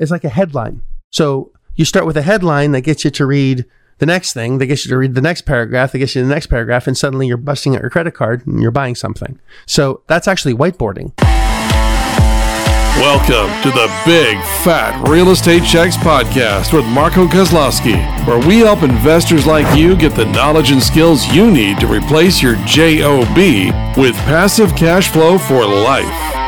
is like a headline. So you start with a headline that gets you to read the next thing, that gets you to read the next paragraph, that gets you to the next paragraph, and suddenly you're busting out your credit card and you're buying something. So that's actually whiteboarding. Welcome to the Big Fat Real Estate Checks Podcast with Marco Kozlowski, where we help investors like you get the knowledge and skills you need to replace your JOB with passive cash flow for life.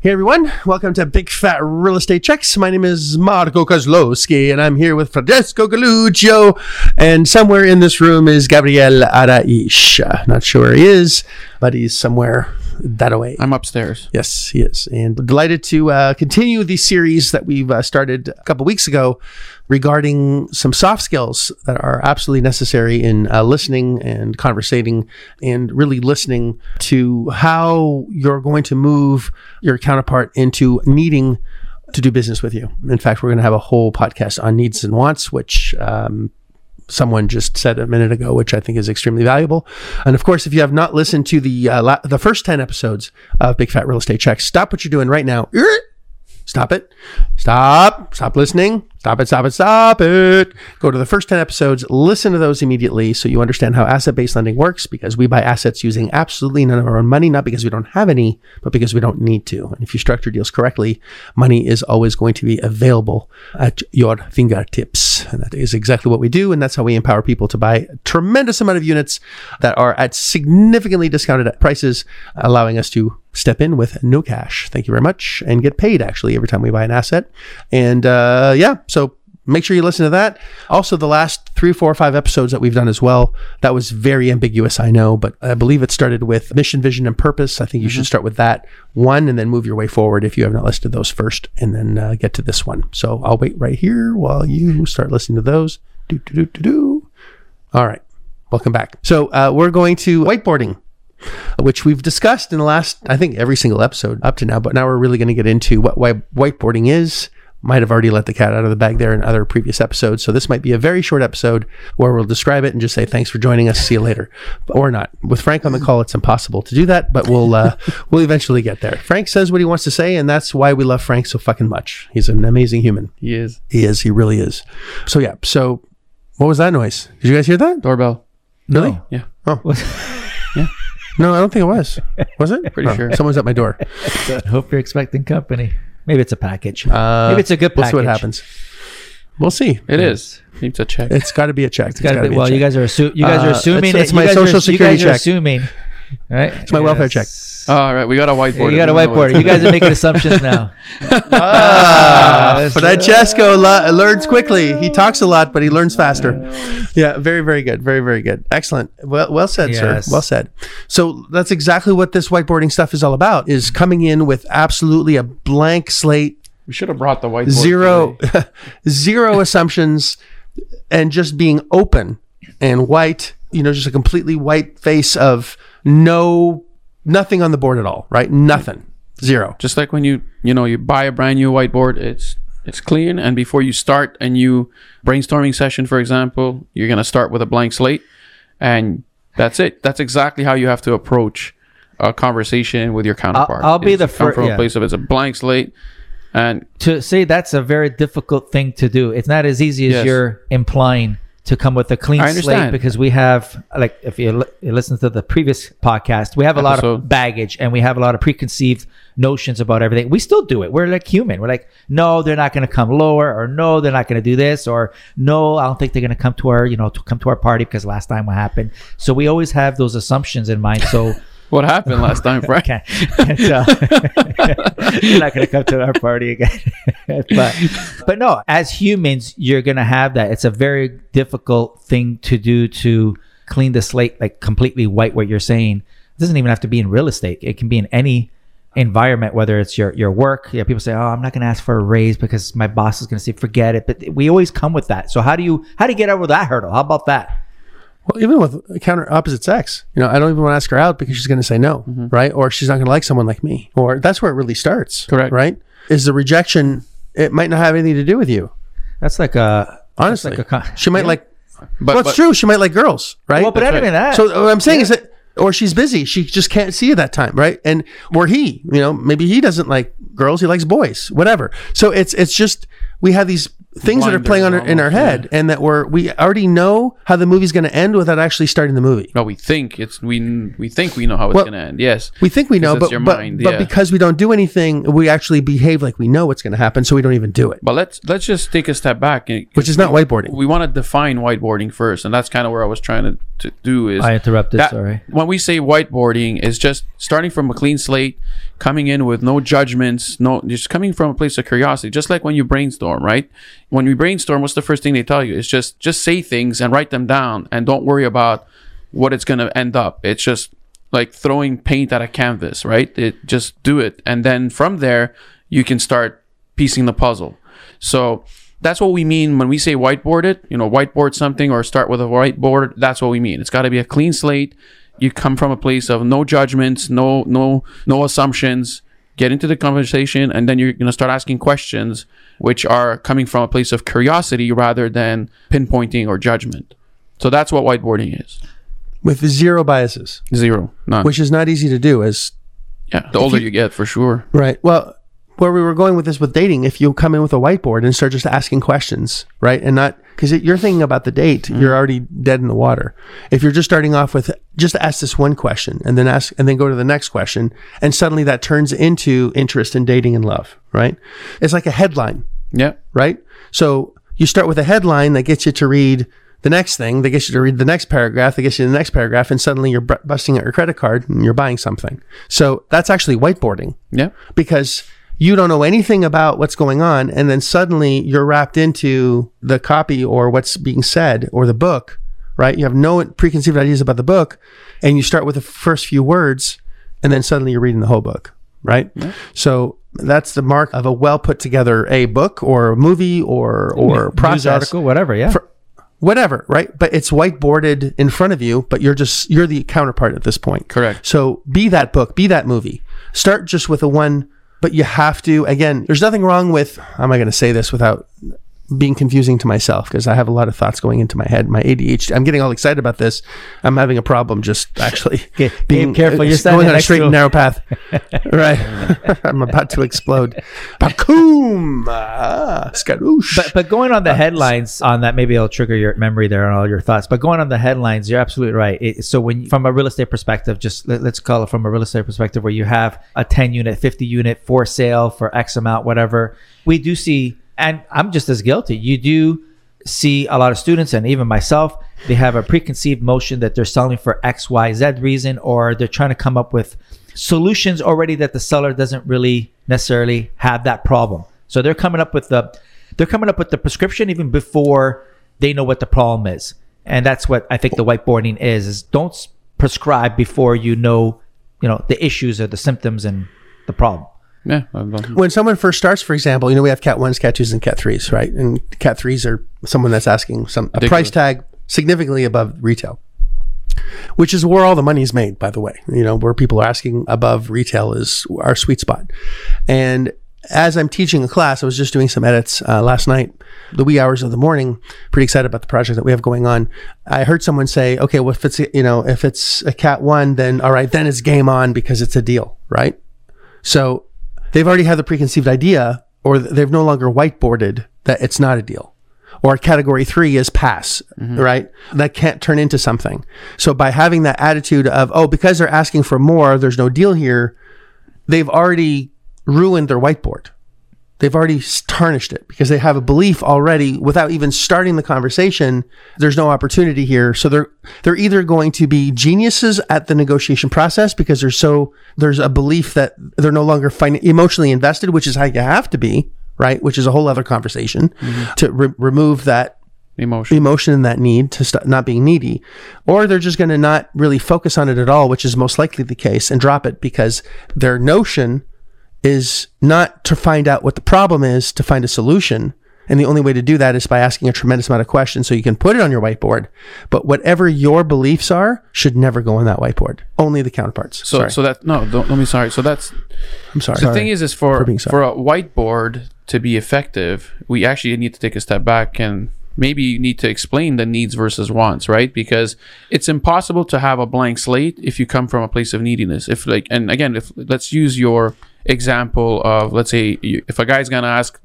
Hey everyone, welcome to Big Fat Real Estate Checks. My name is Marco Kozlowski and I'm here with Francesco Galuccio. And somewhere in this room is Gabriel Araish. Not sure where he is, but he's somewhere that away. I'm upstairs. Yes, he is. And delighted to uh, continue the series that we've uh, started a couple weeks ago regarding some soft skills that are absolutely necessary in uh, listening and conversating and really listening to how you're going to move your counterpart into needing to do business with you. In fact, we're going to have a whole podcast on needs and wants, which um, someone just said a minute ago, which I think is extremely valuable. And of course, if you have not listened to the uh, la- the first ten episodes of Big Fat Real Estate Check, stop what you're doing right now. Stop it. Stop. Stop listening. Stop it. Stop it. Stop it. Go to the first 10 episodes, listen to those immediately so you understand how asset based lending works because we buy assets using absolutely none of our own money, not because we don't have any, but because we don't need to. And if you structure deals correctly, money is always going to be available at your fingertips. And that is exactly what we do. And that's how we empower people to buy a tremendous amount of units that are at significantly discounted prices, allowing us to step in with no cash. Thank you very much. And get paid actually every time we buy an asset. And uh, yeah, so make sure you listen to that. Also, the last three, four, or five episodes that we've done as well, that was very ambiguous, I know, but I believe it started with mission, vision, and purpose. I think you should start with that one and then move your way forward if you have not listened to those first and then uh, get to this one. So I'll wait right here while you start listening to those. Do, do, do, do, do. All right. Welcome back. So uh, we're going to whiteboarding which we've discussed in the last, I think, every single episode up to now. But now we're really going to get into what whiteboarding is. Might have already let the cat out of the bag there in other previous episodes. So this might be a very short episode where we'll describe it and just say thanks for joining us. See you later, or not. With Frank on the call, it's impossible to do that, but we'll uh, we'll eventually get there. Frank says what he wants to say, and that's why we love Frank so fucking much. He's an amazing human. He is. He is. He really is. So yeah. So what was that noise? Did you guys hear that? Doorbell. Really? Yeah. Oh. yeah. No, I don't think it was. Was it? Pretty sure. Someone's at my door. I hope you're expecting company. Maybe it's a package. Uh, Maybe it's a good We'll package. see what happens. We'll see. It is. Needs a check. It's got to be a check. It's Gotta gotta be- be a well, you guys are assu- you guys Uh, are assuming it's- it's it- my you guys social are, security you guys are check. assuming, right? It's my welfare check. All right. We got a whiteboard. You got a whiteboard. You guys are making assumptions now. Ah, Francesco le- learns quickly. He talks a lot, but he learns faster. Yeah, very, very good. Very, very good. Excellent. Well, well said, Yes. sir. Well said. So that's exactly what this whiteboarding stuff is all about: is coming in with absolutely a blank slate, We should have brought the whiteboard. zero, today. zero assumptions, and just being open and white. You know, just a completely white face of no, nothing on the board at all. Right? Nothing. Zero. Just like when you you know you buy a brand new whiteboard, it's it's clean, and before you start a new brainstorming session, for example, you're gonna start with a blank slate, and that's it. That's exactly how you have to approach a conversation with your counterpart. I'll be Is the to come fir- from yeah. a place of it's a blank slate, and to say that's a very difficult thing to do. It's not as easy as Yes. you're implying to come with a clean slate because we have like if you, li- you listen to the previous podcast, we have a lot of baggage and we have a lot of preconceived notions about everything. We still do it. We're like human. We're like, no, they're not going to come lower, or no, they're not going to do this, or no, I don't think they're going to come to our, you know, to come to our party because last time what happened. So we always have those assumptions in mind. So what happened last time, Frank? Okay. so, you're not going to come to our party again. but, but no, as humans, you're going to have that. It's a very difficult thing to do to clean the slate, like completely white, what you're saying. It doesn't even have to be in real estate. It can be in any environment, whether it's your, your work. Yeah, people say, oh, I'm not going to ask for a raise because my boss is going to say, forget it. But we always come with that. So how do you, how do you get over that hurdle? How about that? Well, even with a counter opposite sex, you know, I don't even want to ask her out because she's going to say no, mm-hmm. right? Or she's not going to like someone like me. Or that's where it really starts. Correct. Right? Is the rejection, it might not have anything to do with you. That's like a, Honestly. like a con- she might like, But, well, it's but- true. She might like girls, right? well, but not right. that. So what I'm saying is that or she's busy. She just can't see you that time, right? And or he, you know, maybe he doesn't like girls, he likes boys, whatever. So it's it's just we have these things that are playing on our, in our Blinders head, and that we're we already know how the movie's going to end without actually starting the movie. No, we think it's we we think we know how it's Well, gonna end. Yes, We think we know, but your but, mind, but yeah. because we don't do anything, we actually behave like we know what's going to happen, so we don't even do it, but let's let's just take a step back. and- which is not whiteboarding. we want to define whiteboarding first, and that's kind of where I was trying to, to do is I interrupted. that- sorry. When we say whiteboarding, is just starting from a clean slate, coming in with no judgments, no just coming from a place of curiosity. Just like when you brainstorm, right? When we brainstorm, what's the first thing they tell you? It's just just say things and write them down, and don't worry about what it's gonna end up. It's just like throwing paint at a canvas, right? It just do it, and then from there you can start piecing the puzzle. So that's what we mean when we say whiteboard it. You know, whiteboard something or start with a whiteboard. That's what we mean. It's got to be a clean slate. You come from a place of no judgments, no no no assumptions. Get into the conversation, and then you're gonna start asking questions, which are coming from a place of curiosity rather than pinpointing or judgment. So that's what whiteboarding is. with zero biases, Zero, none. which is not easy to do. As yeah, the older you, get, for sure. right, well, where we were going with this with dating, if you come in with a whiteboard and start just asking questions, right, and not because you're thinking about the date, Mm-hmm. you're already dead in the water. If you're just starting off with just ask this one question and then ask and then go to the next question, and suddenly that turns into interest in dating and love, right? It's like a headline. Yeah, right? So you start with a headline that gets you to read the next thing, that gets you to read the next paragraph, that gets you to the next paragraph, and suddenly you're bu- busting out your credit card and you're buying something. So that's actually whiteboarding yeah, because you don't know anything about what's going on, and then suddenly you're wrapped into the copy or what's being said or the book, right? You have no preconceived ideas about the book, and you start with the first few words, and then suddenly you're reading the whole book, right? So that's the mark of a well put together a book or a movie or or process News article, whatever. Yeah. For- whatever, right? But it's whiteboarded in front of you, but you're just you're the counterpart at this point. Correct. So be that book, be that movie. Start just with a one, but you have to again, there's nothing wrong with how am I going to say this without being confusing to myself because I have a lot of thoughts going into my head. My ADHD. I'm getting all excited about this. I'm having a problem just actually Gabe, careful, you're uh, going on a straight and narrow path. right. I'm about to explode. Bakoom. Ah. But but going on the headlines on that, maybe it'll trigger your memory there and all your thoughts. But going on the headlines, you're absolutely right. It, so when from a real estate perspective, just let, us call it from a real estate perspective, where you have a 10 unit, 50 unit for sale for X amount, whatever, we do see, and I'm just as guilty. You do see a lot of students and even myself, they have a preconceived notion that they're selling for X, Y, Z reason, or they're trying to come up with solutions already that the seller doesn't really necessarily have that problem. So they're coming up with the they're coming up with the prescription even before they know what the problem is. And that's what I think the whiteboarding is is don't prescribe before you know, you know, the issues or the symptoms and the problem. Yeah. When someone first starts, for example, you know, we have cat ones, cat twos, and cat threes, right? And cat threes are someone that's asking some a Ridiculous. price tag significantly above retail, which is where all the money is made, by the way. You know, where people are asking above retail is our sweet spot. And as I'm teaching a class, I was just doing some edits uh, last night, the wee hours of the morning. Pretty excited about the project that we have going on. I heard someone say, "Okay, well, if it's you know, if it's a cat one, then all right, then it's game on because it's a deal, right?" So they've already had the preconceived idea, or they've no longer whiteboarded that it's not a deal. Or category three is pass, mm-hmm. right? That can't turn into something. So by having that attitude of, oh, because they're asking for more, there's no deal here, they've already ruined their whiteboard. They've already tarnished it because they have a belief already without even starting the conversation. There's no opportunity here. So they're, they're either going to be geniuses at the negotiation process because they're so, there's a belief that they're no longer fin- emotionally invested, which is how you have to be, right? Which is a whole other conversation mm-hmm. to re- remove that Emotion. emotion and that need to stop not being needy, or they're just going to not really focus on it at all, which is most likely the case, and drop it because their notion is not to find out what the problem is, to find a solution. And the only way to do that is by asking a tremendous amount of questions so you can put it on your whiteboard. But whatever your beliefs are should never go on that whiteboard. Only the counterparts. So sorry. so that no, don't let me sorry. So that's I'm sorry. the thing is is for for for, a whiteboard to be effective, we actually need to take a step back and maybe you need to explain the needs versus wants, right? Because it's impossible to have a blank slate if you come from a place of neediness. If like, and again, if let's use your example of, let's say, you- if a guy's gonna ask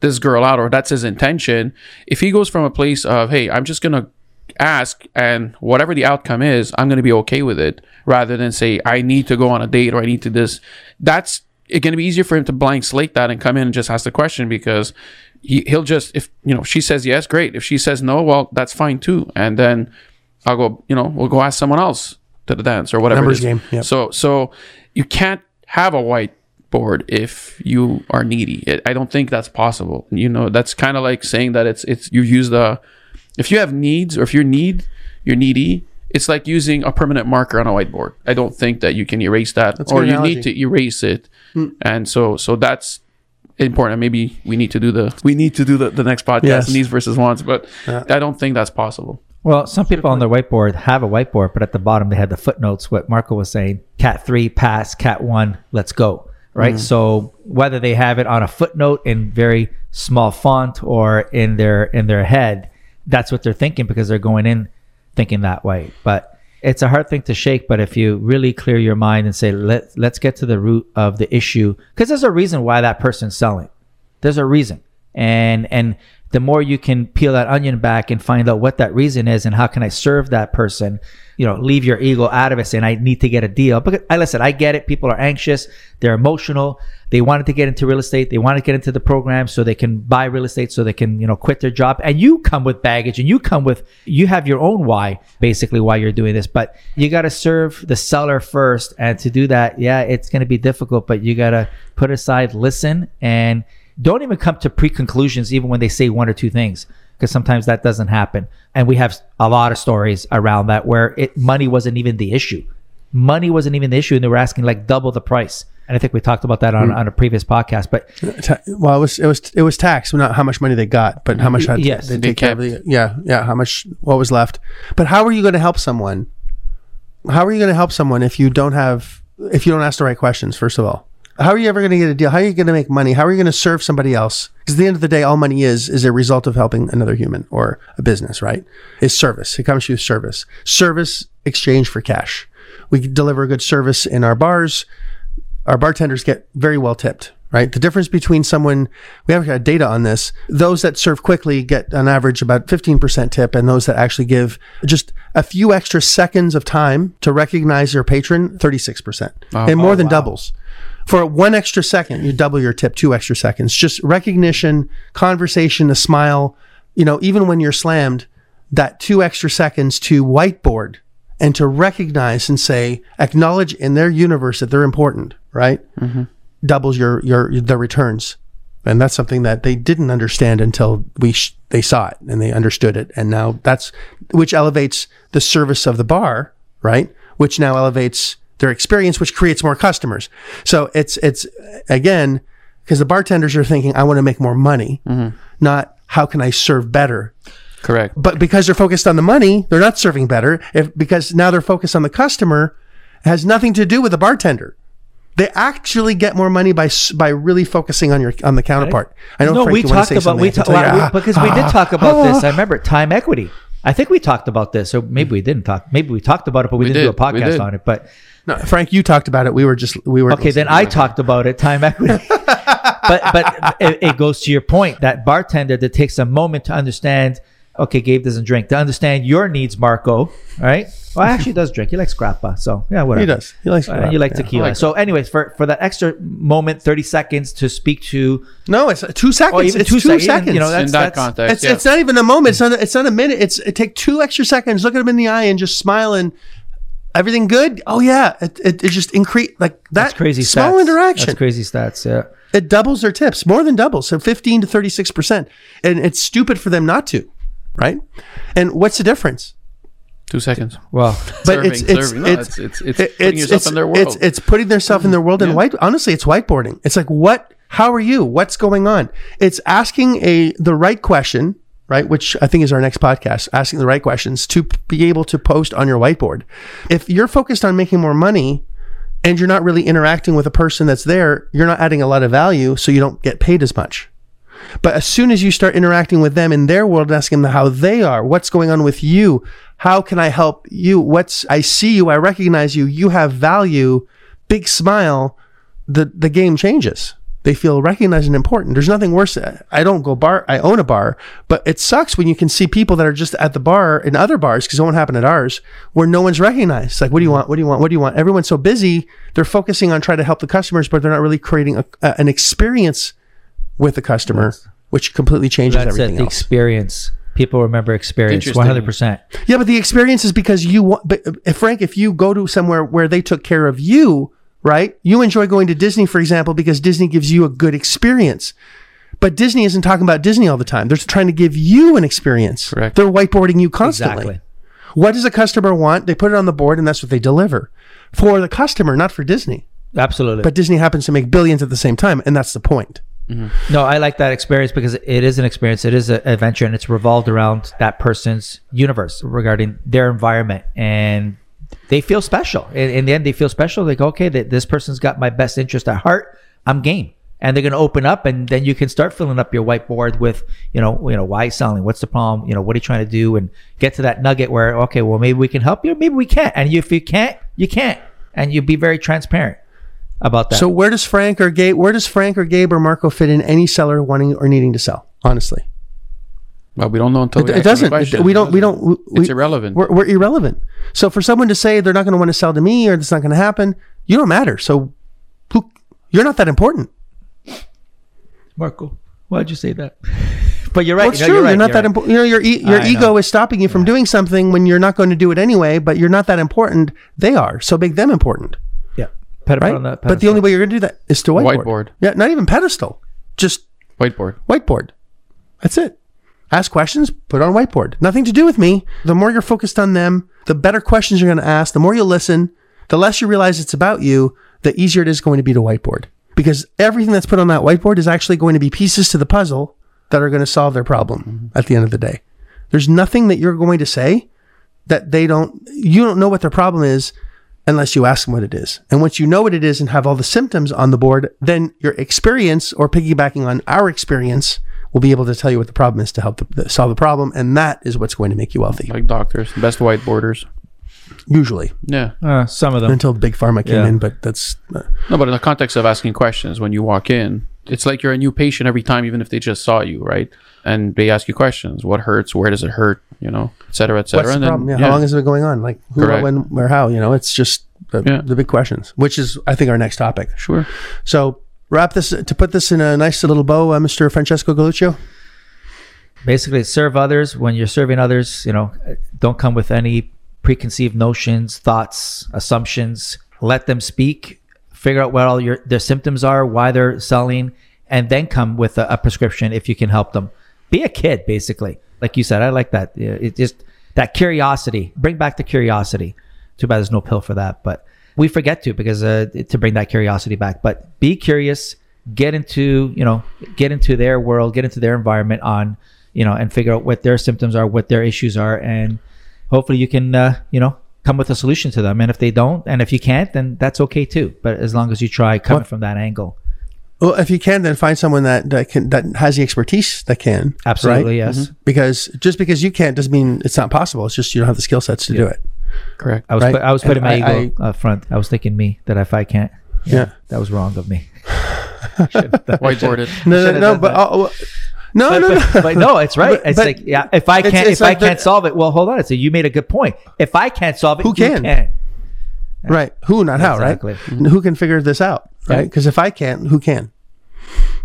this girl out, or that's his intention, if he goes from a place of, hey, I'm just gonna ask and whatever the outcome is i'm to be okay with it rather than say i need to go on a date or i need to this that's it going to be easier for him to blank slate that and come in and just ask the question because he, he'll just if you know she says yes great. If she says no well that's fine too. And then i'll go you know we'll go ask someone else to the dance or whatever Numbers game, yep. so so you can't have a whiteboard if you are needy It- i don't think that's possible you know that's kind of like saying that it's it's you use the if you have needs or if you're need you're needy it's like using a permanent marker on a whiteboard i don't think that you can erase that a or you analogy. need to erase it hmm. and so so that's important maybe we need to do the we need to do the, the next podcast Yes. needs versus wants but i don't think that's possible Well, some people on their whiteboard have a whiteboard, but at the bottom they had the footnotes. What Marco was saying: Cat three, pass. Cat one, let's go. Right. Mm. So whether they have it on a footnote in very small font or in their in their head, that's what they're thinking because they're going in thinking that way. But it's a hard thing to shake. But if you really clear your mind and say, let let's get to the root of the issue, because there's a reason why that person's selling. There's a reason. And and the more you can peel that onion back and find out what that reason is and how can I serve that person, you know, leave your ego out of it saying I need to get a deal. But I listen, I get it. People are anxious, they're emotional, they wanted to get into real estate, they want to get into the program so they can buy real estate so they can, you know, quit their job. And you come with baggage and you come with you have your own why, basically why you're doing this. But you gotta serve the seller first. And to do that, yeah, it's gonna be difficult, but you gotta put aside, listen and don't even come to pre-conclusions even when they say one or two things because sometimes that doesn't happen and we have a lot of stories around that where it money wasn't even the issue money wasn't even the issue and they were asking like double the price and i think we talked about that on, hmm. on a previous podcast but well, it was it was it was tax, not how much money they got, but how much had Yes. they They take care of kept. the yeah yeah how much what was left. But how are you going to help someone? How are you going to help someone if you don't have if you don't ask the right questions? First of all, how are you ever going to get a deal? How are you going to make money? How are you going to serve somebody else? Because at the end of the day, all money is is a result of helping another human or a business, right? It's service. It comes through service. Service exchange for cash. We deliver a good service in our bars our bartenders get very well tipped, right? The difference between someone, we haven't got data on this, those that serve quickly get on average about 15% tip, and those that actually give just a few extra seconds of time to recognize their patron, 36%. and more oh, than doubles. For one extra second, you double your tip, two extra seconds. Just recognition, conversation, a smile, you know, even when you're slammed, that two extra seconds to whiteboard and to recognize and say, acknowledge in their universe that they're important, right? Mm-hmm. Doubles your your the returns, and that's something that they didn't understand until we sh- they saw it and they understood it, and now that's which elevates the service of the bar, right? Which now elevates their experience, which creates more customers. So it's it's again because the bartenders are thinking, I want to make more money, not how can I serve better correct but because they're focused on the money, they're not serving better. If because now they're focused on the customer, has nothing to do with the bartender. They actually get more money by by really focusing on your on the counterpart. I know no Frank, we talked about we, ta- you, we- ah, because we did ah, talk about ah. this i remember time equity i think we talked about this or maybe we didn't talk maybe we talked about it but we, We didn't do a podcast on it but No, Frank, you talked about it. We were just we were Okay, then I talked about it, time equity. but but it, it goes to your point that bartender that takes a moment to understand. Okay, Gabe doesn't drink. To understand your needs, Marco. Right? Well, actually, he does drink. He likes grappa. So yeah, whatever. He does. He likes. Uh, you like yeah. tequila. like so, anyways, for for that extra moment, thirty seconds to speak to, No, it's uh, two seconds. or even it's two, two, sec- even, seconds. You know, that's, in that that's, context it's yeah. it's not even a moment. It's not. It's not a minute. It's it take two extra seconds. Look at him in the eye and just smile and everything good. Oh yeah, it it, it just increase like that. that's crazy. small stats. interaction. That's crazy stats. Yeah. it doubles their tips, more than doubles, so 15 to 36%. And it's stupid for them not to, right? And what's the difference? two seconds Wow, But Serving, it's it's serving. No, it's it's- it's- it's putting yourself in their world. it's it's putting themselves in their world and white honestly it's whiteboarding. It's like what how are you? What's going on? It's asking a the right question, right? Which I think is our next podcast, asking the right questions to be able to post on your whiteboard. If you're focused on making more money and you're not really interacting with a person that's there, you're not adding a lot of value, so you don't get paid as much. But as soon as you start interacting with them in their world, asking them how they are, what's going on with you, how can I help you? What's I see you, I recognize you, you have value, big smile, the the game changes. They feel recognized and important. There's nothing worse. I don't go bar. I own a bar, but it sucks when you can see people that are just at the bar in other bars because it won't happen at ours where no one's recognized. Like, what do you want? What do you want? What do you want? Everyone's so busy. They're focusing on trying to help the customers, but they're not really creating a, a, an experience with the customer, which completely changes That's it. everything The else. experience. People remember experience. One hundred percent. Yeah, but the experience is because you want. But if Frank, if you go to somewhere where they took care of you, right? You enjoy going to Disney, for example, because Disney gives you a good experience. But Disney isn't talking about Disney all the time. They're trying to give you an experience. Correct. They're whiteboarding you constantly. Exactly. What does a customer want? They put it on the board, and that's what they deliver for the customer, not for Disney. Absolutely. But Disney happens to make billions at the same time, and that's the point. Mm-hmm. No, I like that experience because it is an experience. It is an adventure, and it's revolved around that person's universe regarding their environment, and they feel special. In, in the end, they feel special. They go, okay, this person's got my best interest at heart. I'm game, and they're going to open up, and then you can start filling up your whiteboard with, you know, you know, why selling? What's the problem? You know, what are you trying to do? And get to that nugget where, okay, well, maybe we can help you, maybe we can't, and if you can't, you can't, and you be very transparent about that. So where does Frank or Gabe, where does Frank or Gabe or Marco fit in any seller wanting or needing to sell? Honestly, Well, we don't know until it, we it ask doesn't. question. It- we don't. We don't. We, It's irrelevant. We're, we're irrelevant. So for someone to say they're not going to want to sell to me or that's not going to happen, you don't matter. So who? You're not that important. Marco, why'd you say that? but you're right. Well, it's No, true. You're, right, not you're that right. important. You know, your e- your I ego know. is stopping you from doing something when you're not going to do it anyway. But you're not that important. They are. So make them important, Yeah. Put it right? on but the only way you're going to do that is to whiteboard. Whiteboard. Yeah, not even pedestal. Just Whiteboard. whiteboard. That's it. Ask questions, put it on whiteboard. Nothing to do with me. The more you're focused on them, the better questions you're going to ask, the more you listen, the less you realize it's about you, the easier it is going to be to whiteboard. Because everything that's put on that whiteboard is actually going to be pieces to the puzzle that are going to solve their problem mm-hmm. at the end of the day. There's nothing that you're going to say that they don't, you don't know what their problem is unless you ask them what it is. And once you know what it is and have all the symptoms on the board, then your experience or piggybacking on our experience will be able to tell you what the problem is to help the, solve the problem. And that is what's going to make you wealthy, Like doctors, best whiteboarders. usually Yeah. Uh, some of them. until big pharma came Yeah. in. But that's, uh, No, but in the context of asking questions when you walk in, it's like you're a new patient every time, even if they just saw you, right? And they ask you questions: What hurts? Where does it hurt? You know, et cetera, et cetera. what's the and then. Yeah, How long has it been going on? Like who, Correct. when, where, how? You know, it's just the, Yeah. the big questions, which is, I think, our next topic. Sure. So wrap this, to put this in a nice little bow, uh, Mr. Francesco Galuccio. basically serve others. When you're serving others you know don't come with any preconceived notions thoughts assumptions. Let them speak. Figure out what all your their symptoms are why they're selling and then come with a, a prescription if you can help them. Be a kid basically. Like you said i like that. It just that curiosity. Bring back the curiosity. Too bad there's no pill for that but we forget to because uh, to bring that curiosity back but be curious get into you know get into their world get into their environment on you know and figure out what their symptoms are what their issues are and hopefully you can uh, you know come with a solution to them and if they don't and if you can't then that's okay too but as long as you try coming What- from that angle Well, if you can, then find someone that, that can that has the expertise that can. absolutely right? yes Because just because you can't doesn't mean it's not possible. It's just you don't have the skill sets to do it. Correct. i was Right. put, i was putting my I- ego up front i was thinking me that if i can't Yeah. that was wrong of me Whiteboarded. No, no, no, but that. oh, oh, no, but, no, no. but, but no, it's right. But- it's but like yeah, if I can't it's if I like the- can't solve it, well, hold on. It's a, you made a good point. If I can't solve it, Who you can? can. right. Who, not how, Exactly. right? And Who can figure this out, right? Because if I can't, who can?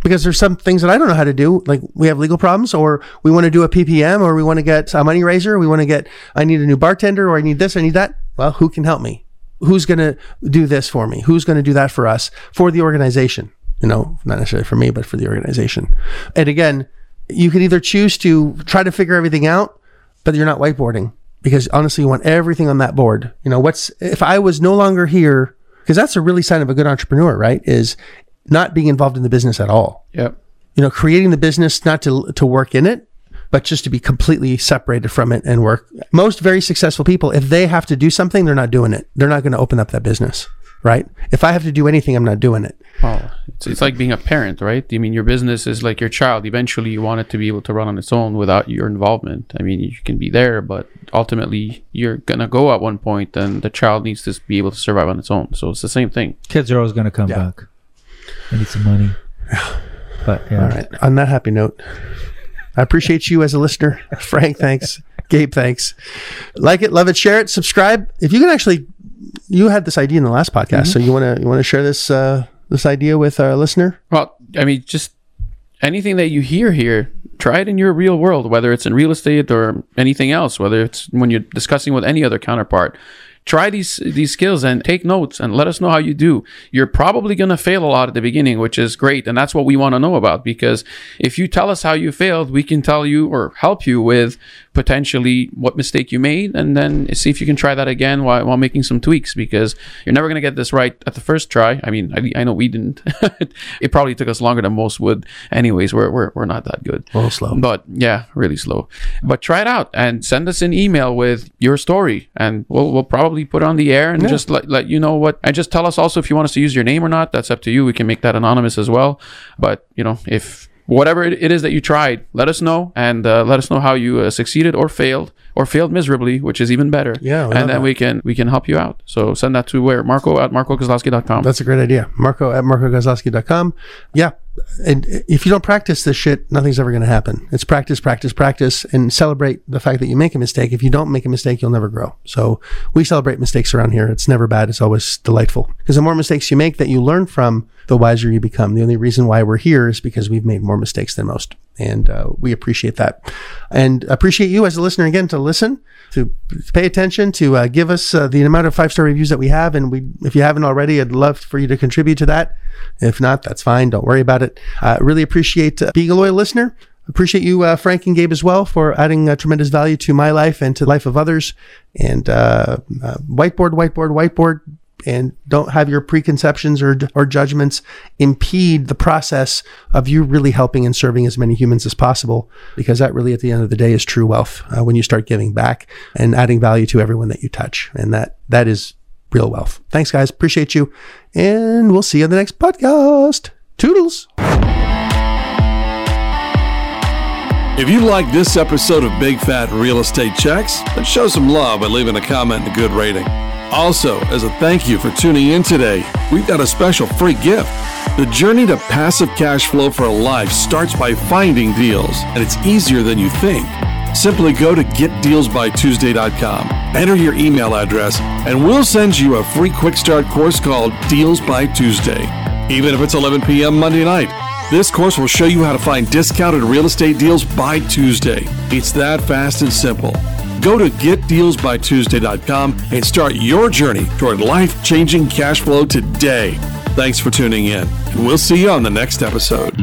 Because there's some things that I don't know how to do. Like we have legal problems, or we want to do a PPM, or we want to get a money raiser. We want to get, I need a new bartender, or I need this, I need that. Well, who can help me? Who's going to do this for me? Who's going to do that for us, for the organization? You know, not necessarily for me, but for the organization. And again, you can either choose to try to figure everything out, but you're not whiteboarding because honestly, you want everything on that board. You know, what's if I was no longer here, because that's a really sign of a good entrepreneur, right? Is not being involved in the business at all. Yep. You know, creating the business not to to work in it, but just to be completely separated from it and work. Most very successful people, if they have to do something, they're not doing it. They're not going to open up that business, right? If I have to do anything, I'm not doing it. Well, it's, it's like being a parent, right? I mean, your business is like your child. Eventually, you want it to be able to run on its own without your involvement. I mean, you can be there, but ultimately, you're gonna go at one point, and the child needs to be able to survive on its own. So it's the same thing. Kids are always going to come Yeah. back. They need some money. But yeah. All right. On that happy note, I appreciate you as a listener. Frank, thanks. Gabe, thanks. Like it, love it, share it, subscribe. If you can actually, you had this idea in the last podcast, so you want to you want to share this uh, this idea with our listener. Well, I mean, just anything that you hear here, try it in your real world, whether it's in real estate or anything else, whether it's when you're discussing with any other counterpart. Try these these skills and take notes and let us know how you do. You're probably going to fail a lot at the beginning, which is great, and that's what we want to know about because if you tell us how you failed, we can tell you or help you with potentially what mistake you made and then see if you can try that again while, while making some tweaks because you're never going to get this right at the first try. I mean, I, I know we didn't. it probably took us longer than most would. Anyways, we're, we're, we're not that good. A little slow. But yeah, really slow. But try it out and send us an email with your story and we'll, we'll probably put it on the air and just let, let you know what, and just tell us also if you want us to use your name or not. That's up to you. We can make that anonymous as well. But, you know, if whatever it is that you tried, let us know and uh, let us know how you uh, succeeded or failed or failed miserably, which is even better. Yeah, and then that. we can we can help you out. So send that to where Marco at marcokozlowski.com. That's a great idea. Marco at marcokozlowski.com. Yeah. And if you don't practice this shit, nothing's ever going to happen. It's practice, practice, practice, and celebrate the fact that you make a mistake. If you don't make a mistake, you'll never grow. So we celebrate mistakes around here. It's never bad. It's always delightful. Because the more mistakes you make that you learn from, the wiser you become. The only reason why we're here is because we've made more mistakes than most. And uh, we appreciate that. And appreciate you as a listener again to listen, to pay attention, to uh, give us uh, the amount of five star reviews that we have. And we, if you haven't already, I'd love for you to contribute to that. If not, that's fine. Don't worry about it. Really appreciate uh, being a loyal listener. Appreciate you, uh, Frank and Gabe, as well, for adding uh, tremendous value to my life and to the life of others. And whiteboard, whiteboard, whiteboard. And don't have your preconceptions or, or judgments impede the process of you really helping and serving as many humans as possible, because that really, at the end of the day, is true wealth uh, when you start giving back and adding value to everyone that you touch. And that that is real wealth. Thanks, guys. Appreciate you. And we'll see you on the next podcast. Toodles. If you like this episode of Big Fat Real Estate Checks, then show some love by leaving a comment and a good rating. Also, as a thank you for tuning in today, we've got a special free gift. The journey to passive cash flow for a life starts by finding deals, and it's easier than you think. Simply go to getdealsbytuesday.com, enter your email address, and we'll send you a free quick start course called Deals by Tuesday. Even if it's 11 p.m. Monday night, this course will show you how to find discounted real estate deals by Tuesday. It's that fast and simple. Go to getdealsbytuesday.com and start your journey toward life changing cash flow today. Thanks for tuning in, and we'll see you on the next episode.